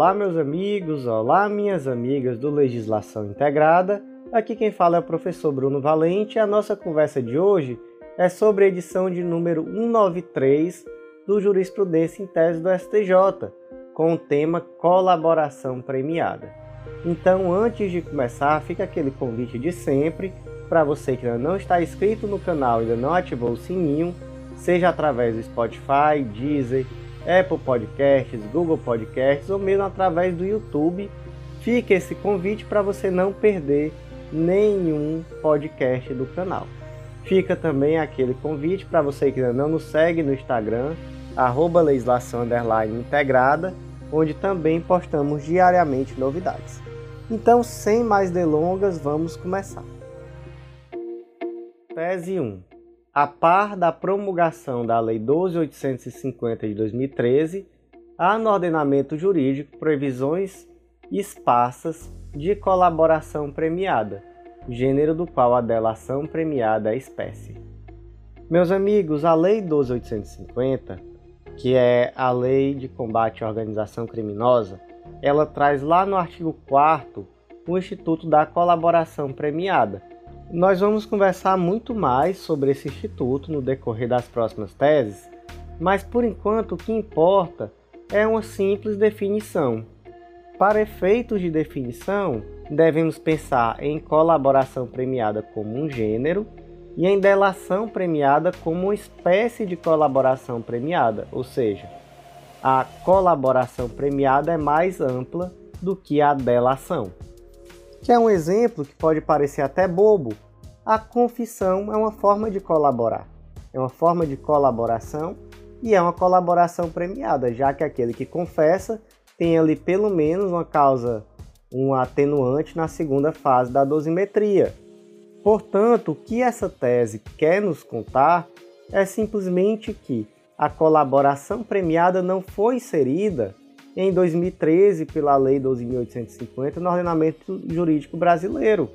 Olá, meus amigos, olá, minhas amigas do Legislação Integrada. Aqui quem fala é o professor Bruno Valente. A nossa conversa de hoje é sobre a edição de número 193 do Jurisprudência em Tese do STJ, com o tema Colaboração Premiada. Então, antes de começar, fica aquele convite de sempre para você que ainda não está inscrito no canal e ainda não ativou o sininho, seja através do Spotify, Deezer, Apple Podcasts, Google Podcasts ou mesmo através do YouTube. Fica esse convite para você não perder nenhum podcast do canal. Fica também aquele convite para você que ainda não nos segue no Instagram, arroba legislação integrada, onde também postamos diariamente novidades. Então, sem mais delongas, vamos começar. Tese 1 a par da promulgação da Lei 12.850 de 2013, há no ordenamento jurídico previsões esparsas de colaboração premiada, gênero do qual a delação premiada é espécie. Meus amigos, a Lei 12.850, que é a Lei de Combate à Organização Criminosa, ela traz lá no artigo 4 o Instituto da Colaboração Premiada, nós vamos conversar muito mais sobre esse instituto no decorrer das próximas teses, mas por enquanto o que importa é uma simples definição. Para efeitos de definição, devemos pensar em colaboração premiada como um gênero e em delação premiada como uma espécie de colaboração premiada, ou seja, a colaboração premiada é mais ampla do que a delação. Que é um exemplo que pode parecer até bobo, a confissão é uma forma de colaborar. É uma forma de colaboração e é uma colaboração premiada, já que aquele que confessa tem ali pelo menos uma causa, um atenuante na segunda fase da dosimetria. Portanto, o que essa tese quer nos contar é simplesmente que a colaboração premiada não foi inserida em 2013 pela Lei 12.850 no ordenamento jurídico brasileiro.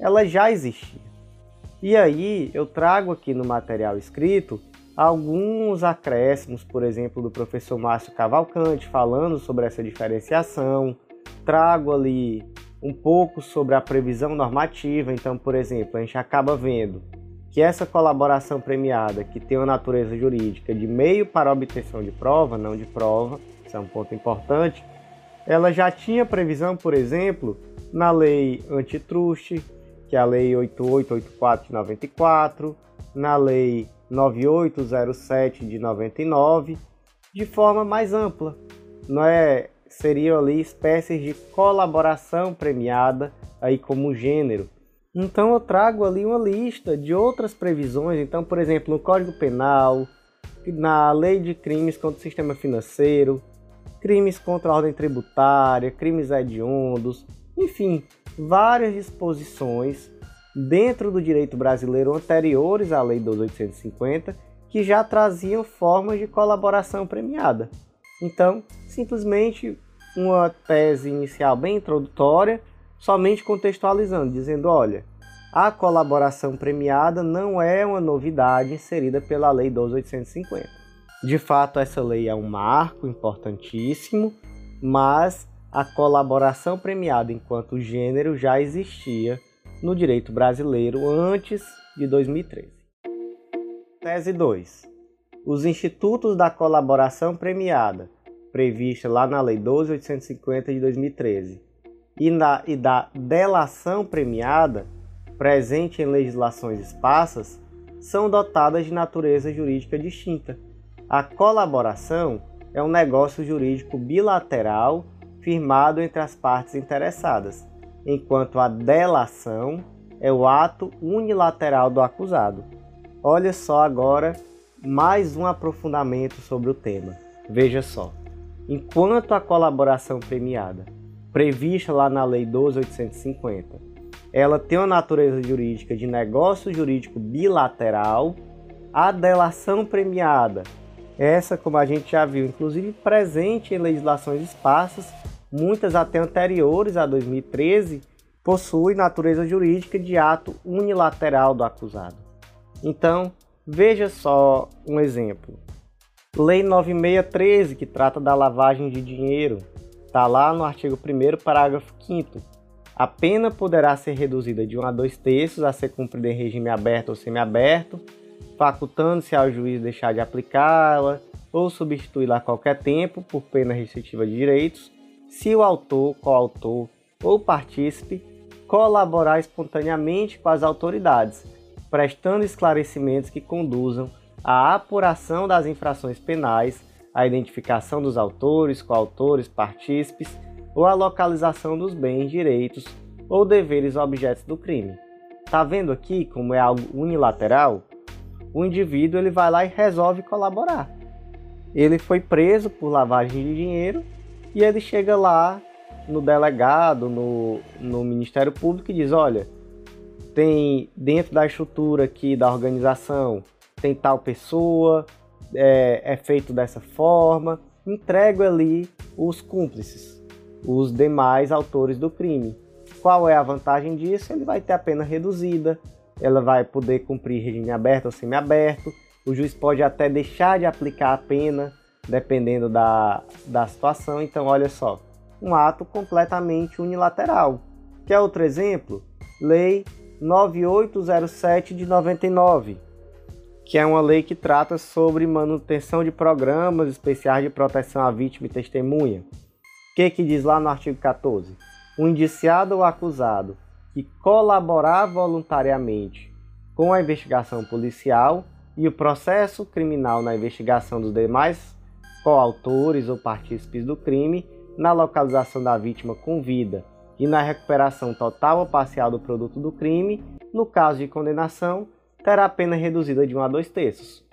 Ela já existia. E aí eu trago aqui no material escrito alguns acréscimos, por exemplo, do professor Márcio Cavalcante falando sobre essa diferenciação. Trago ali um pouco sobre a previsão normativa. Então, por exemplo, a gente acaba vendo que essa colaboração premiada, que tem uma natureza jurídica de meio para obtenção de prova, não de prova, é um ponto importante, ela já tinha previsão, por exemplo, na lei antitruste, que é a Lei 8884 de 94, na Lei 9807 de 99, de forma mais ampla. Não é seriam ali espécies de colaboração premiada aí como gênero. Então eu trago ali uma lista de outras previsões, então por exemplo, no Código Penal, na Lei de Crimes contra o Sistema Financeiro, crimes contra a ordem tributária, crimes hediondos, enfim, várias disposições dentro do direito brasileiro anteriores à Lei 12.850 que já traziam formas de colaboração premiada. Então, simplesmente uma tese inicial bem introdutória, somente contextualizando, dizendo: olha, a colaboração premiada não é uma novidade inserida pela Lei 12.850. De fato, essa lei é um marco importantíssimo, mas a colaboração premiada enquanto gênero já existia no direito brasileiro antes de 2013. Tese 2. Os institutos da colaboração premiada, prevista lá na Lei 12.850 de 2013, e, na, e da delação premiada, presente em legislações esparsas, são dotadas de natureza jurídica distinta. A colaboração é um negócio jurídico bilateral firmado entre as partes interessadas, enquanto a delação é o ato unilateral do acusado. Olha só agora mais um aprofundamento sobre o tema. Veja só. Enquanto a colaboração premiada, prevista lá na Lei 12850, ela tem uma natureza jurídica de negócio jurídico bilateral, a delação premiada, essa, como a gente já viu, inclusive presente em legislações esparsas, muitas até anteriores a 2013, possui natureza jurídica de ato unilateral do acusado. Então, veja só um exemplo. Lei 9613, que trata da lavagem de dinheiro, Está lá no artigo 1 parágrafo 5 A pena poderá ser reduzida de 1 a 2 terços a ser cumprida em regime aberto ou semiaberto, facultando-se ao juiz deixar de aplicá-la ou substituí-la a qualquer tempo por pena restritiva de direitos, se o autor, coautor ou partícipe colaborar espontaneamente com as autoridades, prestando esclarecimentos que conduzam à apuração das infrações penais, à identificação dos autores, coautores, partícipes ou à localização dos bens, direitos ou deveres objetos do crime. Tá vendo aqui como é algo unilateral? O indivíduo ele vai lá e resolve colaborar. Ele foi preso por lavagem de dinheiro e ele chega lá no delegado, no, no Ministério Público e diz: olha, tem dentro da estrutura aqui da organização, tem tal pessoa, é, é feito dessa forma, entrego ali os cúmplices, os demais autores do crime. Qual é a vantagem disso? Ele vai ter a pena reduzida, ela vai poder cumprir regime aberto ou semiaberto, o juiz pode até deixar de aplicar a pena, dependendo da, da situação. Então, olha só, um ato completamente unilateral. Quer outro exemplo? Lei 9807 de 99, que é uma lei que trata sobre manutenção de programas especiais de proteção à vítima e testemunha. O que, que diz lá no artigo 14? O indiciado ou acusado que colaborar voluntariamente com a investigação policial e o processo criminal na investigação dos demais coautores ou partícipes do crime na localização da vítima com vida e na recuperação total ou parcial do produto do crime, no caso de condenação, terá a pena reduzida de 1 a 2 terços.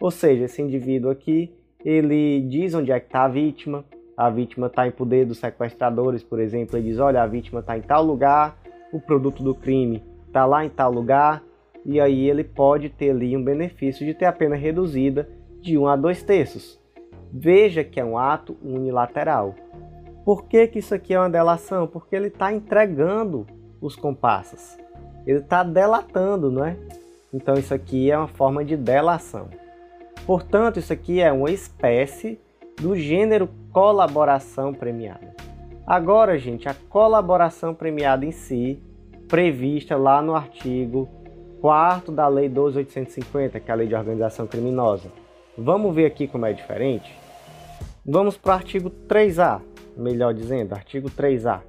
Ou seja, esse indivíduo aqui, ele diz onde é que está a vítima, a vítima está em poder dos sequestradores, por exemplo, ele diz, olha, a vítima está em tal lugar, o produto do crime está lá em tal lugar, e aí ele pode ter ali um benefício de ter a pena reduzida de 1 a 2 terços. Veja que é um ato unilateral. Por que, que isso aqui é uma delação? Porque ele está entregando os comparsas. Ele está delatando, não é? Então isso aqui é uma forma de delação. Portanto, isso aqui é uma espécie do gênero colaboração premiada. Agora, gente, a colaboração premiada em si, prevista lá no artigo 4 da Lei 12.850, que é a Lei de Organização Criminosa. Vamos ver aqui como é diferente? Vamos para o artigo 3A, melhor dizendo, artigo 3A.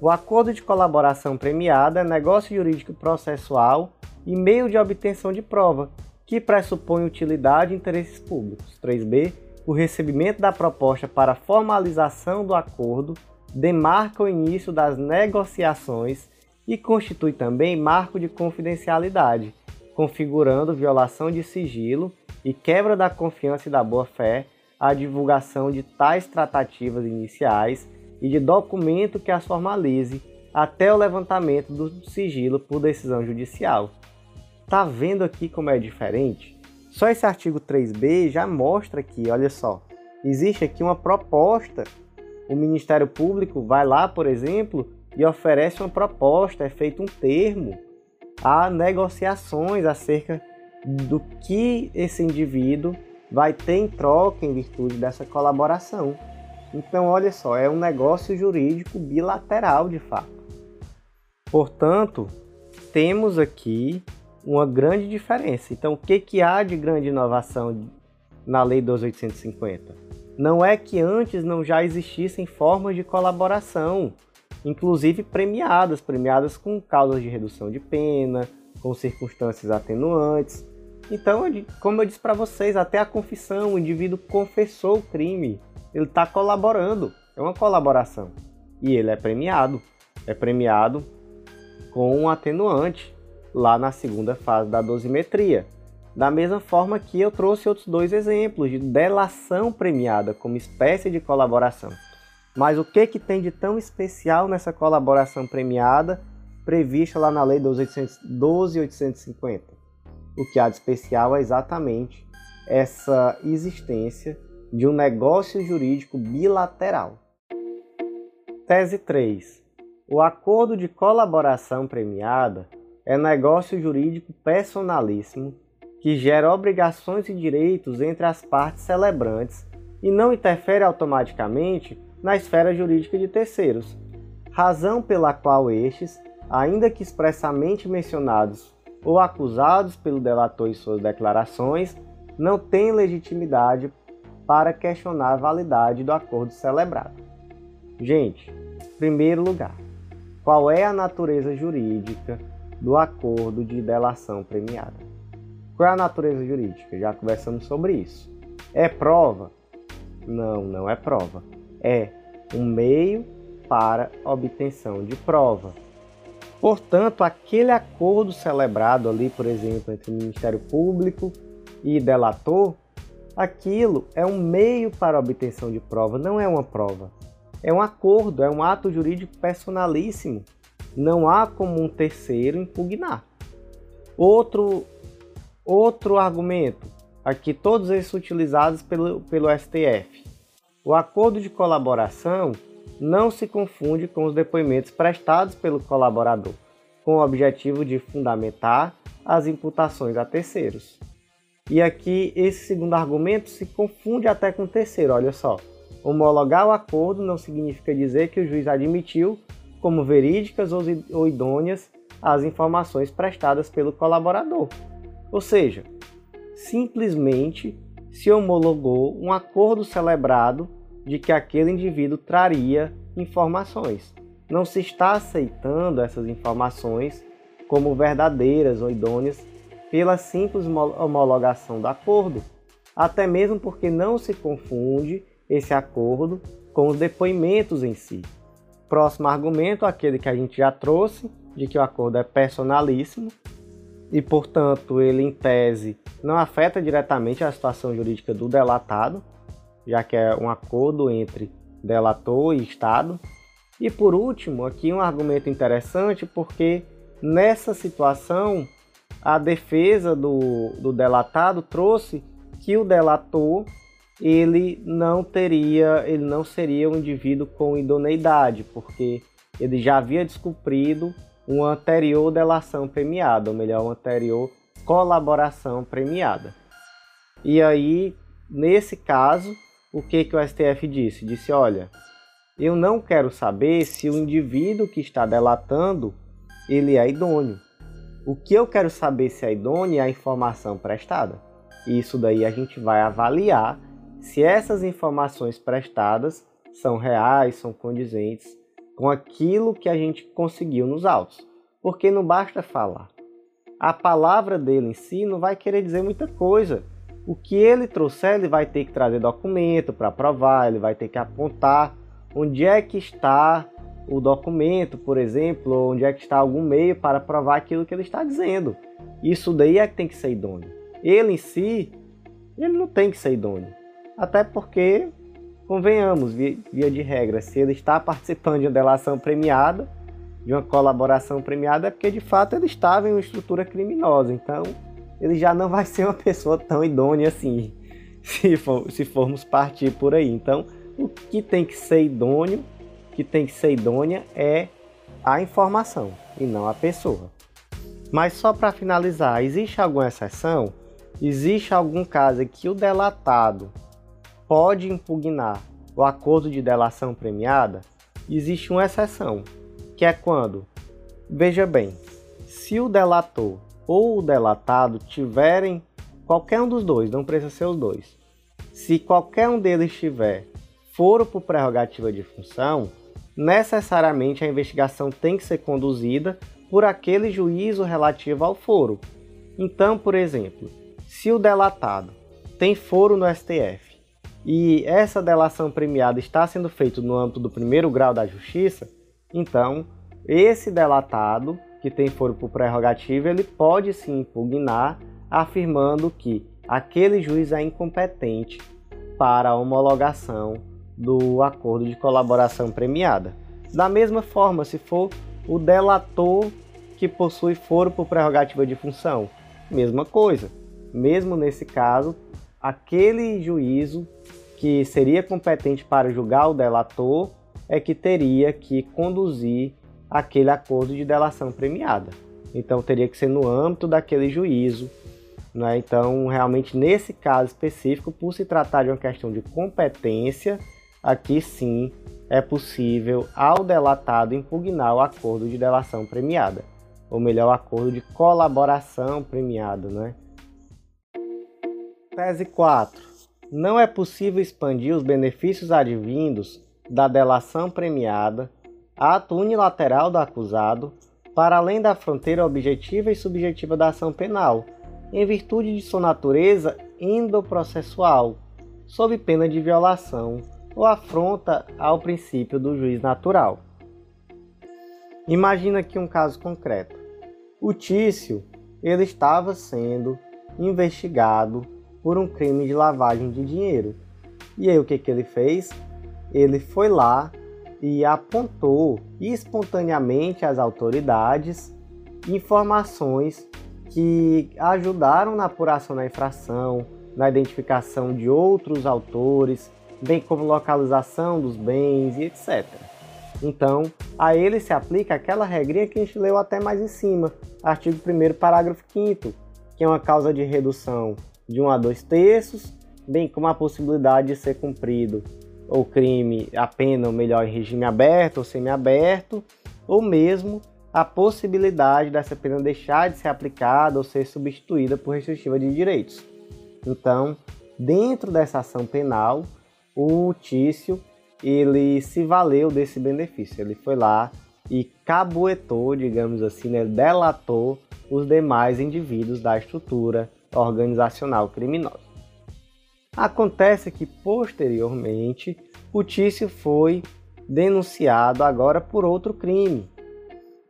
O acordo de colaboração premiada é negócio jurídico processual e meio de obtenção de prova, que pressupõe utilidade e interesses públicos. 3B. O recebimento da proposta para formalização do acordo demarca o início das negociações e constitui também marco de confidencialidade, configurando violação de sigilo e quebra da confiança e da boa-fé a divulgação de tais tratativas iniciais e de documento que as formalize até o levantamento do sigilo por decisão judicial. Tá vendo aqui como é diferente? Só esse artigo 3B já mostra que, olha só, existe aqui uma proposta. O Ministério Público vai lá, por exemplo, e oferece uma proposta, é feito um termo. Há negociações acerca do que esse indivíduo vai ter em troca em virtude dessa colaboração. Então, olha só, é um negócio jurídico bilateral de fato. Portanto, temos aqui uma grande diferença. Então, o que, que há de grande inovação na Lei 2850? Não é que antes não já existissem formas de colaboração, inclusive premiadas, premiadas com causas de redução de pena, com circunstâncias atenuantes. Então, como eu disse para vocês, até a confissão, o indivíduo confessou o crime, ele está colaborando, é uma colaboração. E ele é premiado, é premiado com um atenuante lá na segunda fase da dosimetria. Da mesma forma que eu trouxe outros dois exemplos de delação premiada como espécie de colaboração. Mas o que, que tem de tão especial nessa colaboração premiada prevista lá na Lei 12.850? O que há de especial é exatamente essa existência de um negócio jurídico bilateral. Tese 3. O acordo de colaboração premiada é negócio jurídico personalíssimo que gera obrigações e direitos entre as partes celebrantes e não interfere automaticamente na esfera jurídica de terceiros, razão pela qual estes, ainda que expressamente mencionados ou acusados pelo delator em suas declarações, não têm legitimidade para questionar a validade do acordo celebrado. Gente, primeiro lugar, qual é a natureza jurídica do acordo de delação premiada? Qual é a natureza jurídica? Já conversamos sobre isso. É prova? Não, não é prova. É um meio para obtenção de prova. Portanto, aquele acordo celebrado ali, por exemplo, entre o Ministério Público e delator, aquilo é um meio para obtenção de prova, não é uma prova. É um acordo, é um ato jurídico personalíssimo. Não há como um terceiro impugnar. Outro, outro argumento, aqui todos esses utilizados pelo, pelo STF. O acordo de colaboração não se confunde com os depoimentos prestados pelo colaborador, com o objetivo de fundamentar as imputações a terceiros. E aqui esse segundo argumento se confunde até com o terceiro, olha só. Homologar o acordo não significa dizer que o juiz admitiu como verídicas ou idôneas as informações prestadas pelo colaborador. Ou seja, simplesmente se homologou um acordo celebrado de que aquele indivíduo traria informações. Não se está aceitando essas informações como verdadeiras ou idôneas pela simples homologação do acordo, até mesmo porque não se confunde esse acordo com os depoimentos em si. Próximo argumento, aquele que a gente já trouxe, de que o acordo é personalíssimo e, portanto, ele em tese não afeta diretamente a situação jurídica do delatado, já que é um acordo entre delator e Estado. E por último, aqui um argumento interessante, porque nessa situação a defesa do, do delatado trouxe que o delator ele não teria, ele não seria um indivíduo com idoneidade, porque ele já havia descumprido uma anterior delação premiada, ou melhor, uma anterior colaboração premiada. E aí, nesse caso, o que, que o STF disse? Disse: olha, eu não quero saber se o indivíduo que está delatando ele é idôneo. O que eu quero saber se é idôneo é a informação prestada. E isso daí a gente vai avaliar se essas informações prestadas são reais, são condizentes com aquilo que a gente conseguiu nos autos. Porque não basta falar. A palavra dele em si não vai querer dizer muita coisa. O que ele trouxer, ele vai ter que trazer documento para provar, ele vai ter que apontar onde é que está o documento, por exemplo, onde é que está algum meio para provar aquilo que ele está dizendo. Isso daí é que tem que ser idôneo. Ele em si, ele não tem que ser idôneo. Até porque, convenhamos, via, via de regra, se ele está participando de uma delação premiada, de uma colaboração premiada, é porque de fato ele estava em uma estrutura criminosa. Então, ele já não vai ser uma pessoa tão idônea assim, se, for, se formos partir por aí. Então, o que tem que ser idôneo, que tem que ser idônea é a informação e não a pessoa. Mas só para finalizar, existe alguma exceção? Existe algum caso em que o delatado pode impugnar o acordo de delação premiada, existe uma exceção, que é quando, veja bem, se o delator ou o delatado tiverem qualquer um dos dois, não precisa ser os dois, se qualquer um deles tiver foro por prerrogativa de função, necessariamente a investigação tem que ser conduzida por aquele juízo relativo ao foro. Então, por exemplo, se o delatado tem foro no STF e essa delação premiada está sendo feita no âmbito do primeiro grau da justiça, então esse delatado que tem foro por prerrogativa, ele pode se impugnar afirmando que aquele juiz é incompetente para a homologação do acordo de colaboração premiada. Da mesma forma, se for o delator que possui foro por prerrogativa de função, mesma coisa. Mesmo nesse caso, aquele juízo que seria competente para julgar o delator é que teria que conduzir aquele acordo de delação premiada. Então teria que ser no âmbito daquele juízo. Né? Então, realmente, nesse caso específico, por se tratar de uma questão de competência, aqui sim é possível ao delatado impugnar o acordo de delação premiada, ou melhor, o acordo de colaboração premiada, né? Tese 4. Não é possível expandir os benefícios advindos da delação premiada, ato unilateral do acusado, para além da fronteira objetiva e subjetiva da ação penal, em virtude de sua natureza endoprocessual, sob pena de violação ou afronta ao princípio do juiz natural. Imagina aqui um caso concreto. O Tício ele estava sendo investigado por um crime de lavagem de dinheiro. E aí o que, que ele fez? Ele foi lá e apontou espontaneamente às autoridades informações que ajudaram na apuração da infração, na identificação de outros autores, bem como localização dos bens e etc. Então, a ele se aplica aquela regrinha que a gente leu até mais em cima, artigo 1 parágrafo 5 que é uma causa de redução de 1 a 2 terços, bem como a possibilidade de ser cumprido o crime, a pena, ou melhor, em regime aberto ou semiaberto, ou mesmo a possibilidade dessa pena deixar de ser aplicada ou ser substituída por restritiva de direitos. Então, dentro dessa ação penal, o Tício ele se valeu desse benefício. Ele foi lá e cabuetou, digamos assim, né, delatou os demais indivíduos da estrutura organizacional criminosa. Acontece que posteriormente o Tício foi denunciado agora por outro crime.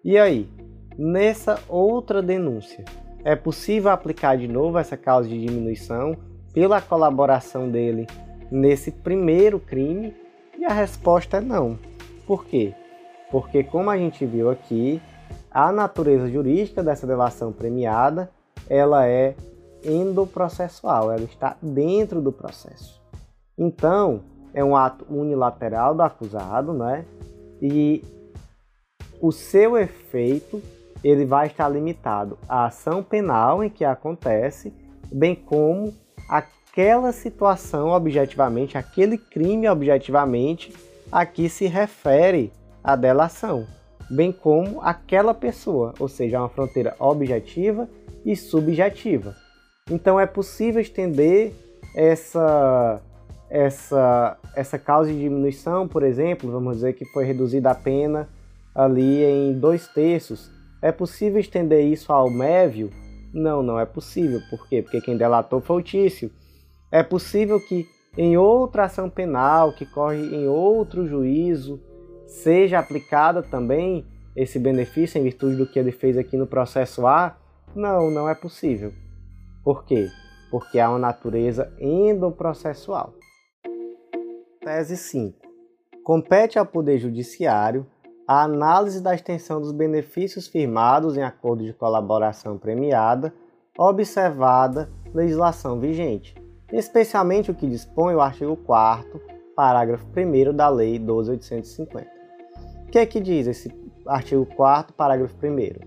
E aí, nessa outra denúncia, é possível aplicar de novo essa causa de diminuição pela colaboração dele nesse primeiro crime? E a resposta é não. Por quê? Porque, como a gente viu aqui, a natureza jurídica dessa delação premiada ela é endoprocessual, ela está dentro do processo. Então, é um ato unilateral do acusado, né? E o seu efeito ele vai estar limitado à ação penal em que acontece, bem como aquela situação objetivamente, aquele crime objetivamente a que se refere a delação, bem como aquela pessoa, ou seja, uma fronteira objetiva e subjetiva. Então é possível estender essa essa essa causa de diminuição, por exemplo, vamos dizer que foi reduzida a pena ali em dois terços. É possível estender isso ao mévio? Não, não é possível. Por quê? Porque quem delatou foi o Tício. É possível que em outra ação penal que corre em outro juízo seja aplicada também esse benefício em virtude do que ele fez aqui no processo A? Não, não é possível. Por quê? Porque há uma natureza endoprocessual. Tese 5. Compete ao Poder Judiciário a análise da extensão dos benefícios firmados em acordo de colaboração premiada, observada legislação vigente especialmente o que dispõe o artigo 4 parágrafo 1 da Lei 12.850. O que é que diz esse artigo 4 parágrafo 1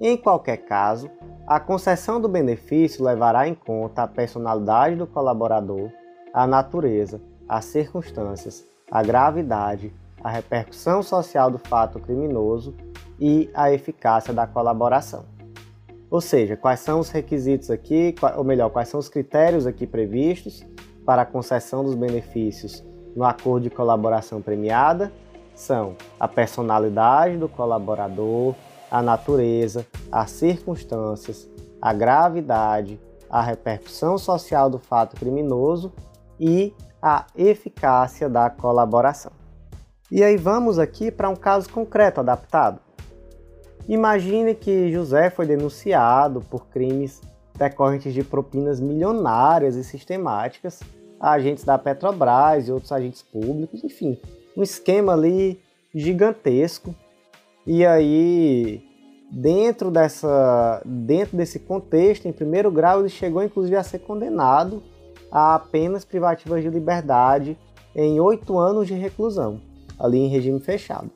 Em qualquer caso, a concessão do benefício levará em conta a personalidade do colaborador, a natureza, as circunstâncias, a gravidade, a repercussão social do fato criminoso e a eficácia da colaboração. Ou seja, quais são os requisitos aqui, ou melhor, quais são os critérios aqui previstos para a concessão dos benefícios no acordo de colaboração premiada? São a personalidade do colaborador, a natureza, as circunstâncias, a gravidade, a repercussão social do fato criminoso e a eficácia da colaboração. E aí vamos aqui para um caso concreto adaptado. Imagine que José foi denunciado por crimes decorrentes de propinas milionárias e sistemáticas a agentes da Petrobras e outros agentes públicos, enfim, um esquema ali gigantesco. E aí, dentro dessa, dentro desse contexto, em primeiro grau, ele chegou inclusive a ser condenado a apenas privativas de liberdade em oito anos de reclusão, ali em regime fechado.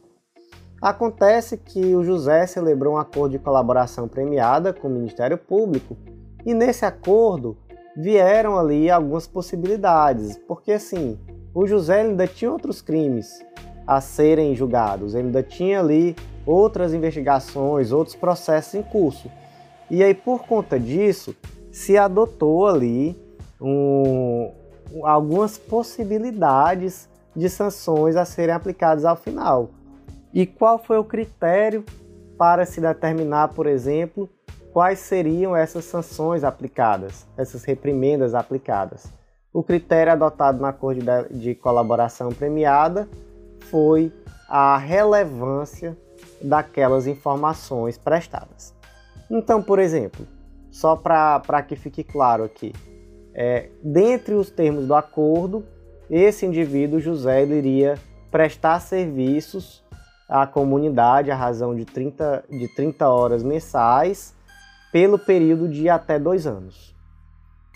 Acontece que o José celebrou um acordo de colaboração premiada com o Ministério Público e nesse acordo vieram ali algumas possibilidades, porque assim, o José ainda tinha outros crimes a serem julgados, ele ainda tinha ali outras investigações, outros processos em curso. E aí, por conta disso, se adotou ali um, algumas possibilidades de sanções a serem aplicadas ao final. E qual foi o critério para se determinar, por exemplo, quais seriam essas sanções aplicadas, essas reprimendas aplicadas? O critério adotado na Corte de colaboração premiada foi a relevância daquelas informações prestadas. Então, por exemplo, só para que fique claro aqui, é, dentre os termos do acordo, esse indivíduo, José, ele iria prestar serviços à comunidade à razão de 30, de 30 horas mensais pelo período de até dois anos.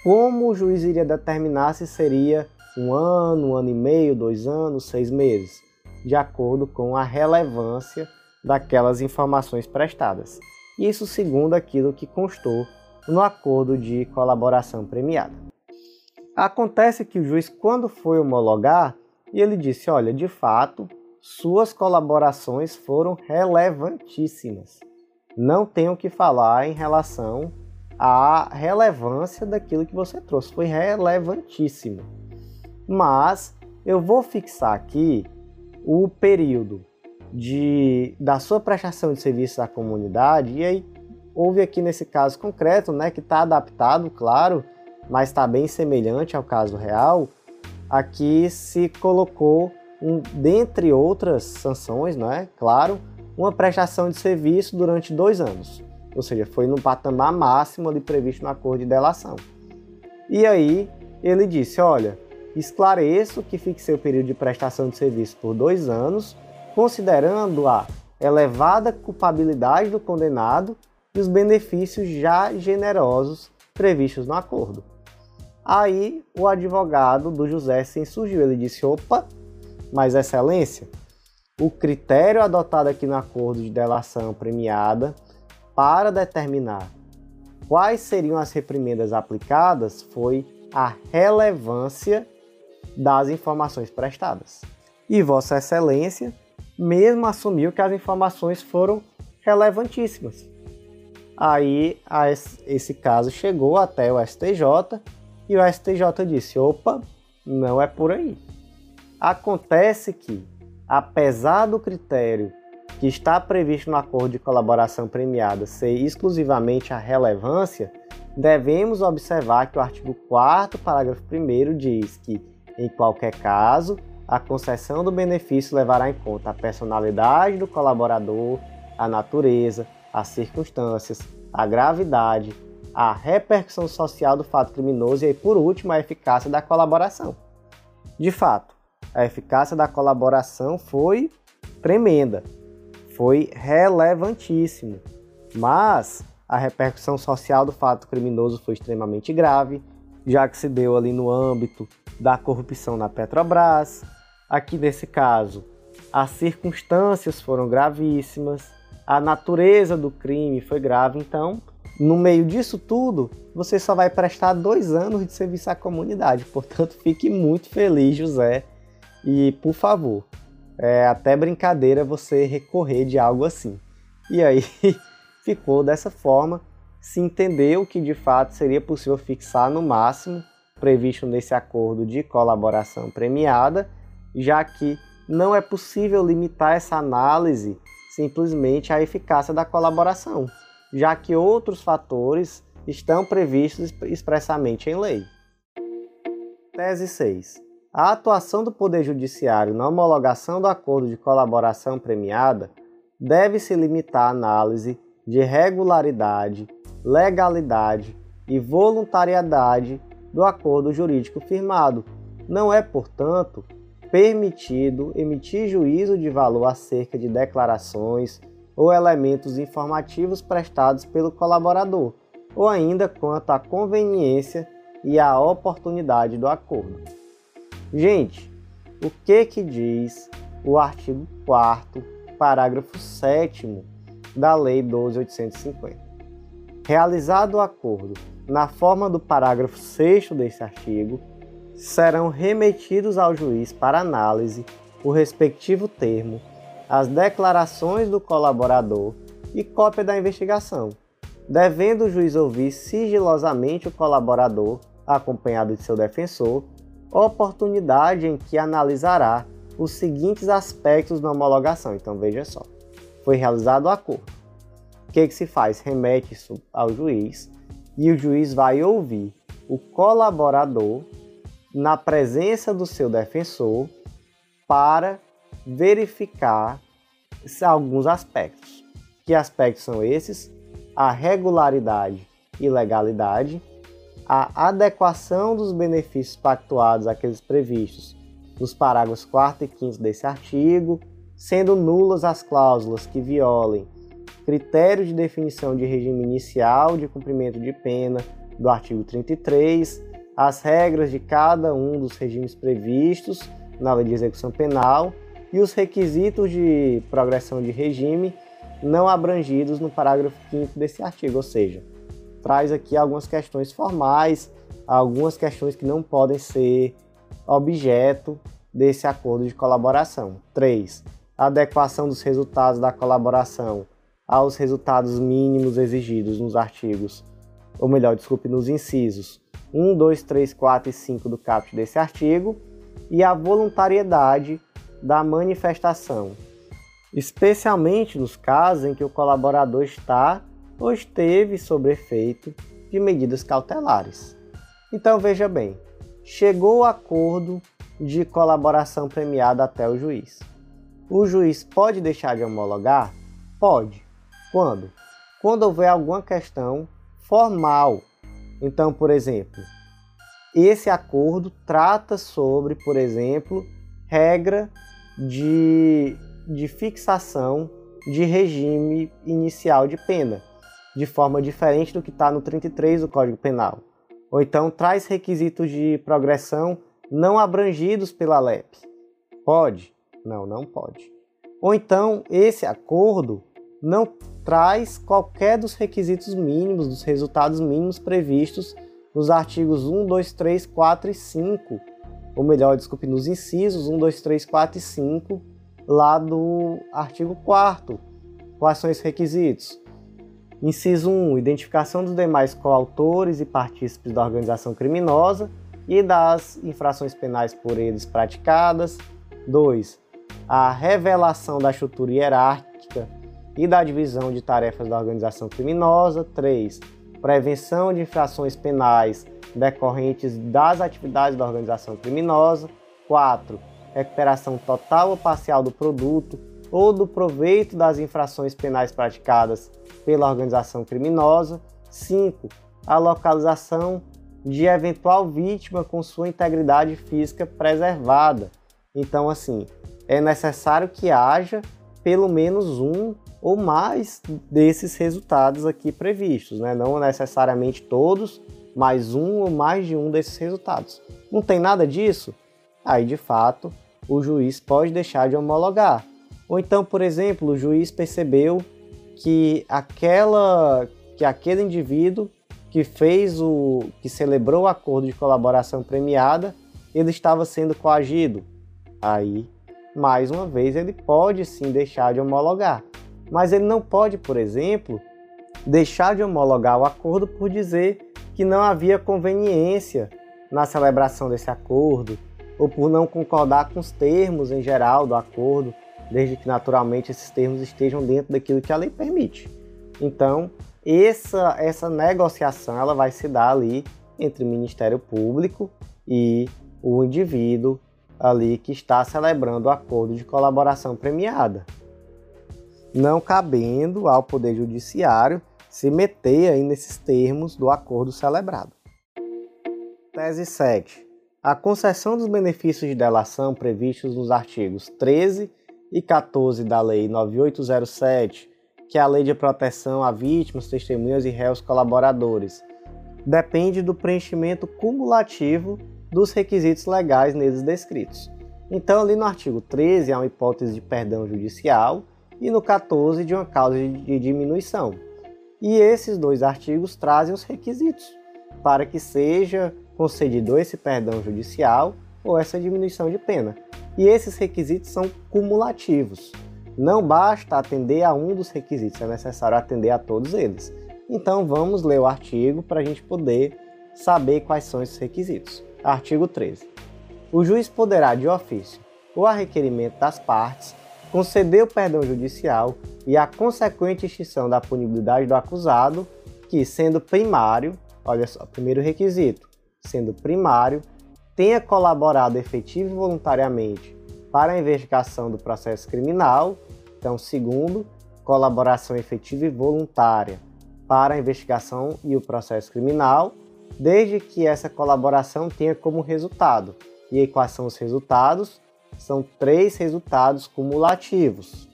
Como o juiz iria determinar se seria um ano, um ano e meio, dois anos, seis meses, de acordo com a relevância daquelas informações prestadas. Isso segundo aquilo que constou no acordo de colaboração premiada. Acontece que o juiz, quando foi homologar, ele disse: olha, de fato, suas colaborações foram relevantíssimas. Não tenho o que falar em relação à relevância daquilo que você trouxe. Foi relevantíssimo. Mas eu vou fixar aqui o período de, da sua prestação de serviço à comunidade, e aí houve aqui nesse caso concreto, né, que está adaptado, claro, mas está bem semelhante ao caso real, aqui se colocou, um, dentre outras sanções, né, claro, uma prestação de serviço durante dois anos. Ou seja, foi no patamar máximo ali previsto no acordo de delação. E aí ele disse: olha, esclareço que fixei o período de prestação de serviço por dois anos, considerando a elevada culpabilidade do condenado e os benefícios já generosos previstos no acordo. Aí o advogado do José se insurgiu. Ele disse: opa, mas excelência, o critério adotado aqui no acordo de delação premiada para determinar quais seriam as reprimendas aplicadas foi a relevância das informações prestadas. E Vossa Excelência mesmo assumiu que as informações foram relevantíssimas. Aí esse caso chegou até o STJ e o STJ disse: opa, não é por aí. Acontece que, apesar do critério que está previsto no acordo de colaboração premiada ser exclusivamente a relevância, devemos observar que o artigo 4, parágrafo 1 diz que, em qualquer caso, a concessão do benefício levará em conta a personalidade do colaborador, a natureza, as circunstâncias, a gravidade, a repercussão social do fato criminoso e, por último, a eficácia da colaboração. De fato, a eficácia da colaboração foi tremenda, foi relevantíssimo, mas a repercussão social do fato criminoso foi extremamente grave, já que se deu ali no âmbito da corrupção na Petrobras. Aqui nesse caso, as circunstâncias foram gravíssimas, a natureza do crime foi grave, então no meio disso tudo, você só vai prestar dois anos de serviço à comunidade. Portanto, fique muito feliz, José. E, por favor, é até brincadeira você recorrer de algo assim. E aí ficou dessa forma. Se entendeu que de fato seria possível fixar no máximo previsto nesse acordo de colaboração premiada, já que não é possível limitar essa análise simplesmente à eficácia da colaboração já que outros fatores estão previstos expressamente em lei. Tese 6. A atuação do Poder Judiciário na homologação do acordo de colaboração premiada deve se limitar à análise de regularidade, legalidade e voluntariedade do acordo jurídico firmado. Não é, portanto, permitido emitir juízo de valor acerca de declarações ou elementos informativos prestados pelo colaborador, ou ainda quanto à conveniência e à oportunidade do acordo. Gente, o que que diz o artigo 4 parágrafo 7 da Lei 12850? Realizado o acordo na forma do parágrafo 6 desse artigo, serão remetidos ao juiz para análise o respectivo termo, as declarações do colaborador e cópia da investigação, devendo o juiz ouvir sigilosamente o colaborador, acompanhado de seu defensor, oportunidade em que analisará os seguintes aspectos da homologação. Então veja só, foi realizado o acordo. O que, que se faz? Remete isso ao juiz e o juiz vai ouvir o colaborador na presença do seu defensor para verificar alguns aspectos. Que aspectos são esses? A regularidade e legalidade, a adequação dos benefícios pactuados àqueles previstos nos parágrafos 4 e 5 desse artigo, sendo nulas as cláusulas que violem critérios de definição de regime inicial de cumprimento de pena do artigo 33, as regras de cada um dos regimes previstos na Lei de Execução Penal e os requisitos de progressão de regime não abrangidos no parágrafo 5 desse artigo, ou seja, traz aqui algumas questões formais, algumas questões que não podem ser objeto desse acordo de colaboração. 3. Adequação dos resultados da colaboração aos resultados mínimos exigidos nos artigos, ou melhor, desculpe, nos incisos 1, 2, 3, 4 e 5 do caput desse artigo, e a voluntariedade da manifestação, especialmente nos casos em que o colaborador está ou esteve sob efeito de medidas cautelares. Então veja bem, chegou o acordo de colaboração premiada até o juiz. O juiz pode deixar de homologar? Pode. Quando? Quando houver alguma questão formal. Então, por exemplo, esse acordo trata sobre, por exemplo, regra de, de fixação de regime inicial de pena, de forma diferente do que está no 33 do Código Penal. Ou então traz requisitos de progressão não abrangidos pela LEP. Pode? Não, não pode. Ou então esse acordo não traz qualquer dos requisitos mínimos, dos resultados mínimos previstos nos artigos 1, 2, 3, 4 e 5, ou melhor, desculpe, nos incisos 1, 2, 3, 4 e 5, lá do artigo 4 Quais são esses requisitos? Inciso 1, identificação dos demais coautores e partícipes da organização criminosa e das infrações penais por eles praticadas. 2. A revelação da estrutura hierárquica e da divisão de tarefas da organização criminosa. 3. Prevenção de infrações penais decorrentes das atividades da organização criminosa. 4. Recuperação total ou parcial do produto ou do proveito das infrações penais praticadas pela organização criminosa. 5. A localização de eventual vítima com sua integridade física preservada. Então, assim, é necessário que haja pelo menos um ou mais desses resultados aqui previstos, né? não necessariamente todos, mas um ou mais de um desses resultados. Não tem nada disso? Aí, de fato, o juiz pode deixar de homologar. Ou então, por exemplo, o juiz percebeu que aquela que aquele indivíduo que fez o que celebrou o acordo de colaboração premiada, ele estava sendo coagido. Aí, mais uma vez, ele pode sim deixar de homologar. Mas ele não pode, por exemplo, deixar de homologar o acordo por dizer que não havia conveniência na celebração desse acordo, ou por não concordar com os termos em geral do acordo, desde que naturalmente esses termos estejam dentro daquilo que a lei permite. Então, essa, essa negociação ela vai se dar ali entre o Ministério Público e o indivíduo ali que está celebrando o acordo de colaboração premiada. Não cabendo ao Poder Judiciário se meter aí nesses termos do acordo celebrado. Tese 7. A concessão dos benefícios de delação previstos nos artigos 13 e 14 da Lei 9807 que é a lei de proteção a vítimas, testemunhas e réus colaboradores. Depende do preenchimento cumulativo dos requisitos legais neles descritos. Então, ali no artigo 13 há uma hipótese de perdão judicial e no 14 de uma causa de diminuição. E esses dois artigos trazem os requisitos para que seja concedido esse perdão judicial ou essa diminuição de pena. E esses requisitos são cumulativos. Não basta atender a um dos requisitos, é necessário atender a todos eles. Então vamos ler o artigo para a gente poder saber quais são esses requisitos. Artigo 13. O juiz poderá, de ofício ou a requerimento das partes, conceder o perdão judicial e a consequente extinção da punibilidade do acusado, que, sendo primário, olha só, primeiro requisito, sendo primário, tenha colaborado efetivo e voluntariamente para a investigação do processo criminal. Então, segundo, colaboração efetiva e voluntária para a investigação e o processo criminal, desde que essa colaboração tenha como resultado. E aí, quais são os resultados? São três resultados cumulativos.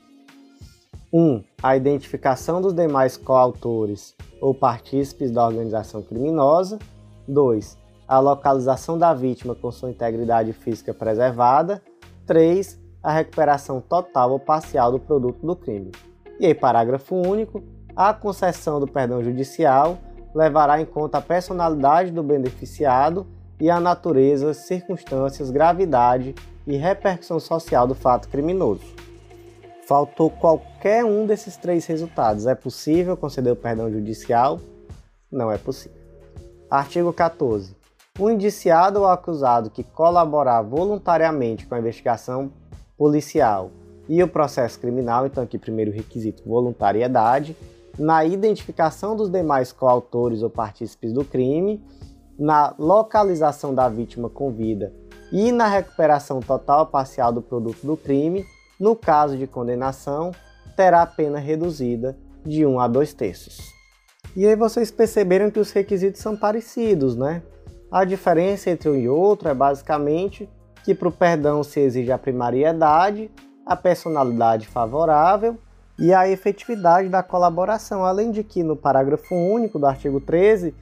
1. Um, a identificação dos demais coautores ou partícipes da organização criminosa. 2. A localização da vítima com sua integridade física preservada. 3. A recuperação total ou parcial do produto do crime. E aí, parágrafo único. A concessão do perdão judicial levará em conta a personalidade do beneficiado e a natureza, circunstâncias, gravidade e repercussão social do fato criminoso. Faltou qualquer um desses três resultados. É possível conceder o perdão judicial? Não é possível. Artigo 14. O indiciado ou acusado que colaborar voluntariamente com a investigação policial e o processo criminal, então aqui primeiro requisito voluntariedade, na identificação dos demais coautores ou partícipes do crime, na localização da vítima com vida e na recuperação total ou parcial do produto do crime, no caso de condenação, terá a pena reduzida de 1 a 2 terços. E aí vocês perceberam que os requisitos são parecidos, né? A diferença entre um e outro é basicamente que para o perdão se exige a primariedade, a personalidade favorável e a efetividade da colaboração, além de que no parágrafo único do artigo 13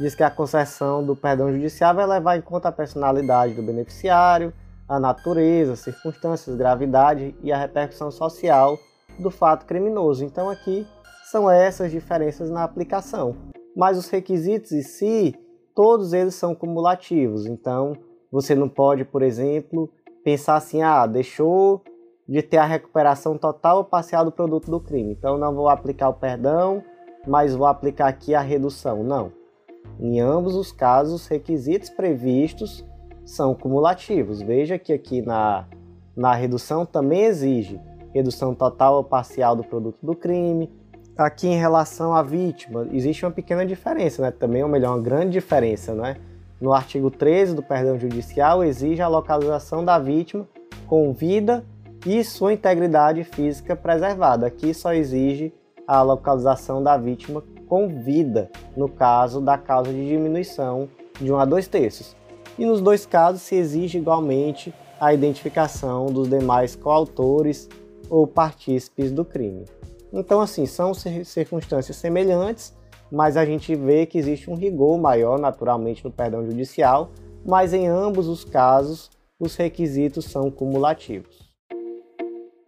diz que a concessão do perdão judicial vai levar em conta a personalidade do beneficiário, a natureza, circunstâncias, gravidade e a repercussão social do fato criminoso. Então aqui são essas diferenças na aplicação. Mas os requisitos em si, todos eles são cumulativos. Então você não pode, por exemplo, pensar assim: ah, deixou de ter a recuperação total ou parcial do produto do crime. Então não vou aplicar o perdão, mas vou aplicar aqui a redução. Não. Em ambos os casos, os requisitos previstos são cumulativos. Veja que aqui na, na redução também exige redução total ou parcial do produto do crime. Aqui em relação à vítima, existe uma pequena diferença, né? também, ou melhor, uma grande diferença. Né? No artigo 13 do perdão judicial, exige a localização da vítima com vida e sua integridade física preservada. Aqui só exige a localização da vítima com vida, no caso da causa de diminuição de 1 a 2 terços. E nos dois casos se exige igualmente a identificação dos demais coautores ou partícipes do crime. Então, assim, são circunstâncias semelhantes, mas a gente vê que existe um rigor maior, naturalmente, no perdão judicial, mas em ambos os casos os requisitos são cumulativos.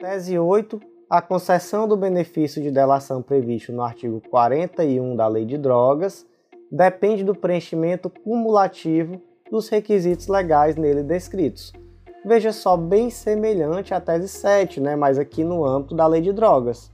Tese 8 a concessão do benefício de delação previsto no artigo 41 da Lei de Drogas depende do preenchimento cumulativo dos requisitos legais nele descritos. Veja só, bem semelhante à tese 7, né, mas aqui no âmbito da Lei de Drogas.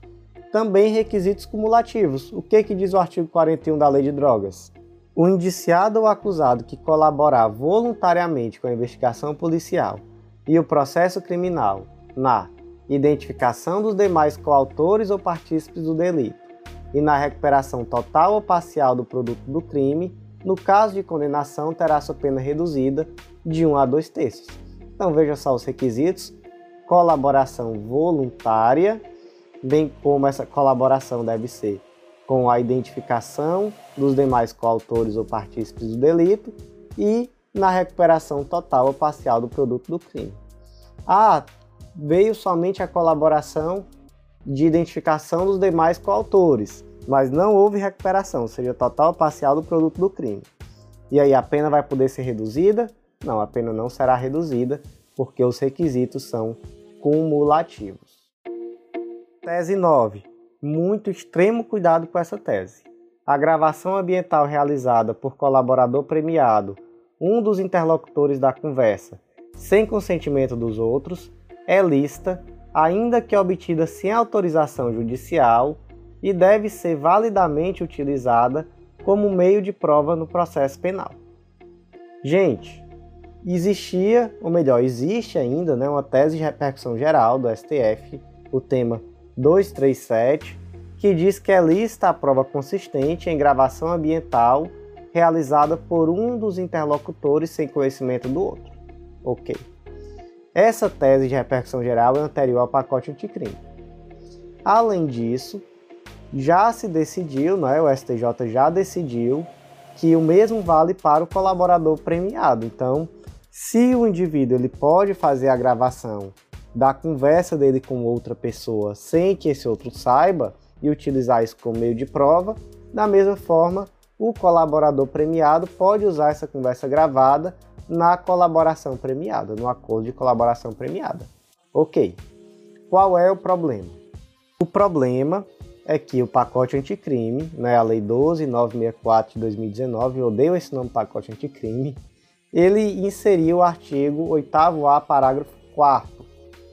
Também requisitos cumulativos. O que, que diz o artigo 41 da Lei de Drogas? O indiciado ou acusado que colaborar voluntariamente com a investigação policial e o processo criminal na identificação dos demais coautores ou partícipes do delito, e na recuperação total ou parcial do produto do crime, no caso de condenação, terá sua pena reduzida de 1 a 2 terços. Então veja só os requisitos: colaboração voluntária, bem como essa colaboração deve ser com a identificação dos demais coautores ou partícipes do delito e na recuperação total ou parcial do produto do crime. Ah, veio somente a colaboração de identificação dos demais coautores, mas não houve recuperação, seja total ou parcial do produto do crime. E aí a pena vai poder ser reduzida? Não, a pena não será reduzida, porque os requisitos são cumulativos. Tese 9. Muito extremo cuidado com essa tese. A gravação ambiental realizada por colaborador premiado um dos interlocutores da conversa, sem consentimento dos outros, é lista, ainda que obtida sem autorização judicial, e deve ser validamente utilizada como meio de prova no processo penal. Gente, existia, ou melhor, existe ainda né, uma tese de repercussão geral do STF, o tema 237, que diz que é lista a prova consistente em gravação ambiental realizada por um dos interlocutores sem conhecimento do outro. Ok. Essa tese de repercussão geral é anterior ao pacote anticrime. Além disso, já se decidiu, né, o STJ já decidiu que o mesmo vale para o colaborador premiado. Então, se o indivíduo ele pode fazer a gravação da conversa dele com outra pessoa sem que esse outro saiba e utilizar isso como meio de prova, da mesma forma, o colaborador premiado pode usar essa conversa gravada na colaboração premiada, no acordo de colaboração premiada. Ok. Qual é o problema? O problema é que o pacote anticrime, né, a Lei 12964 de 2019, eu odeio esse nome pacote anticrime, ele inseriu o artigo 8A, parágrafo 4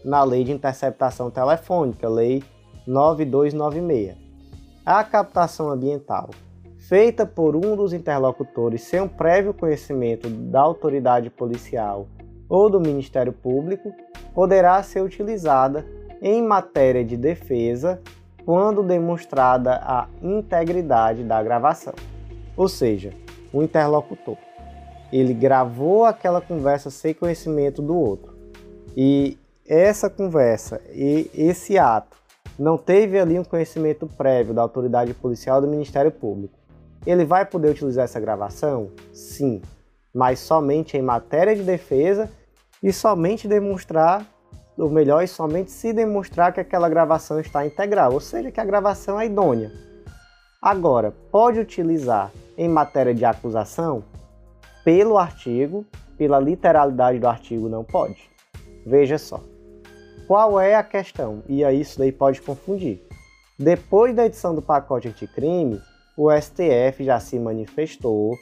na Lei de Interceptação Telefônica, Lei 9296. A captação ambiental feita por um dos interlocutores sem um prévio conhecimento da autoridade policial ou do Ministério Público poderá ser utilizada em matéria de defesa quando demonstrada a integridade da gravação. Ou seja, o interlocutor, ele gravou aquela conversa sem conhecimento do outro. E essa conversa e esse ato não teve ali um conhecimento prévio da autoridade policial do Ministério Público. Ele vai poder utilizar essa gravação? Sim, mas somente em matéria de defesa e somente demonstrar ou melhor, e somente se demonstrar que aquela gravação está integral, ou seja, que a gravação é idônea. Agora, pode utilizar em matéria de acusação? Pelo artigo, pela literalidade do artigo, não pode. Veja só. Qual é a questão? E aí isso daí pode confundir. Depois da edição do pacote anticrime, o STF já se manifestou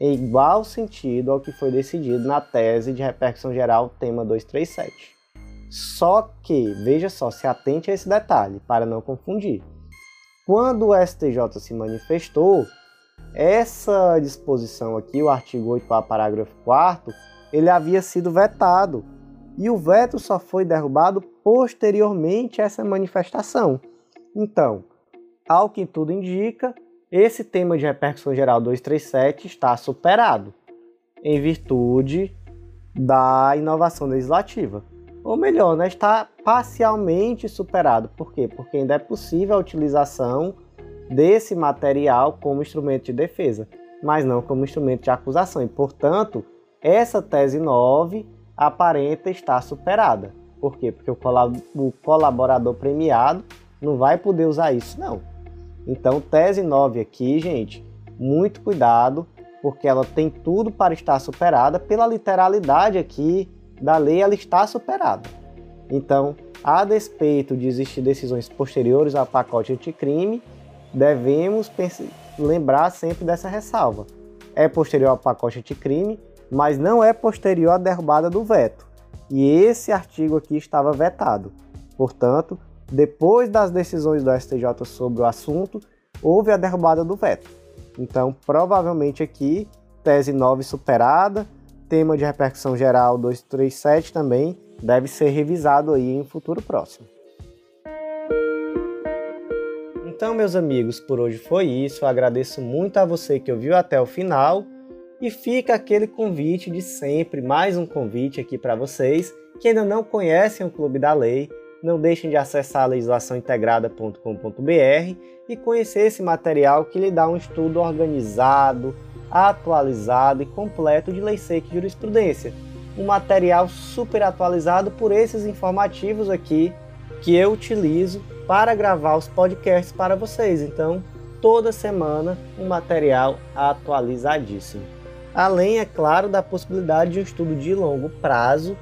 em igual sentido ao que foi decidido na tese de repercussão geral tema 237. Só que, veja só, se atente a esse detalhe para não confundir. Quando o STJ se manifestou, essa disposição aqui, o artigo 8A, parágrafo 4 ele havia sido vetado. E o veto só foi derrubado posteriormente a essa manifestação. Então, ao que tudo indica, esse tema de repercussão geral 237 está superado, em virtude da inovação legislativa ou melhor, né, está parcialmente superado. Por quê? Porque ainda é possível a utilização desse material como instrumento de defesa, mas não como instrumento de acusação. E, portanto, essa tese 9 aparenta estar superada. Por quê? Porque o colaborador premiado não vai poder usar isso, não. Então, tese 9 aqui, gente, muito cuidado, porque ela tem tudo para estar superada pela literalidade aqui da lei ela está superada. Então, a despeito de existir decisões posteriores ao pacote anticrime, devemos lembrar sempre dessa ressalva. É posterior ao pacote anticrime, mas não é posterior à derrubada do veto. E esse artigo aqui estava vetado. Portanto, depois das decisões do STJ sobre o assunto, houve a derrubada do veto. Então, provavelmente aqui, tese 9 superada, tema de repercussão geral 237 também deve ser revisado aí em futuro próximo. Então, meus amigos, por hoje foi isso. Eu agradeço muito a você que ouviu até o final e fica aquele convite de sempre, mais um convite aqui para vocês que ainda não conhecem o Clube da Lei. Não deixem de acessar legislaçãointegrada.com.br e conhecer esse material que lhe dá um estudo organizado, atualizado e completo de lei seca e jurisprudência. Um material super atualizado por esses informativos aqui que eu utilizo para gravar os podcasts para vocês. Então, toda semana um material atualizadíssimo. Além, é claro, da possibilidade de um estudo de longo prazo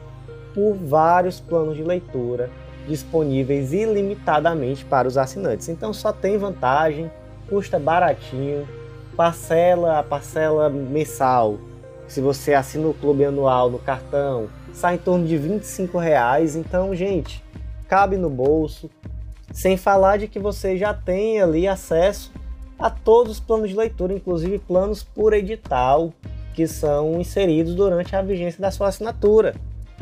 por vários planos de leitura disponíveis ilimitadamente para os assinantes. Então só tem vantagem, custa baratinho, parcela a parcela mensal Se você assina o clube anual no cartão, sai em torno de 25 reais. Então, gente, cabe no bolso. Sem falar de que você já tem ali acesso a todos os planos de leitura, inclusive planos por edital, que são inseridos durante a vigência da sua assinatura.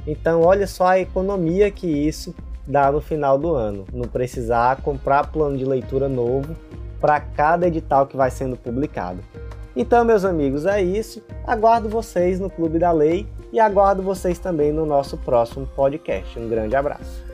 Então, olha só a economia que isso dá no final do ano, não precisar comprar plano de leitura novo para cada edital que vai sendo publicado. Então, meus amigos, é isso. Aguardo vocês no Clube da Lei e aguardo vocês também no nosso próximo podcast. Um grande abraço.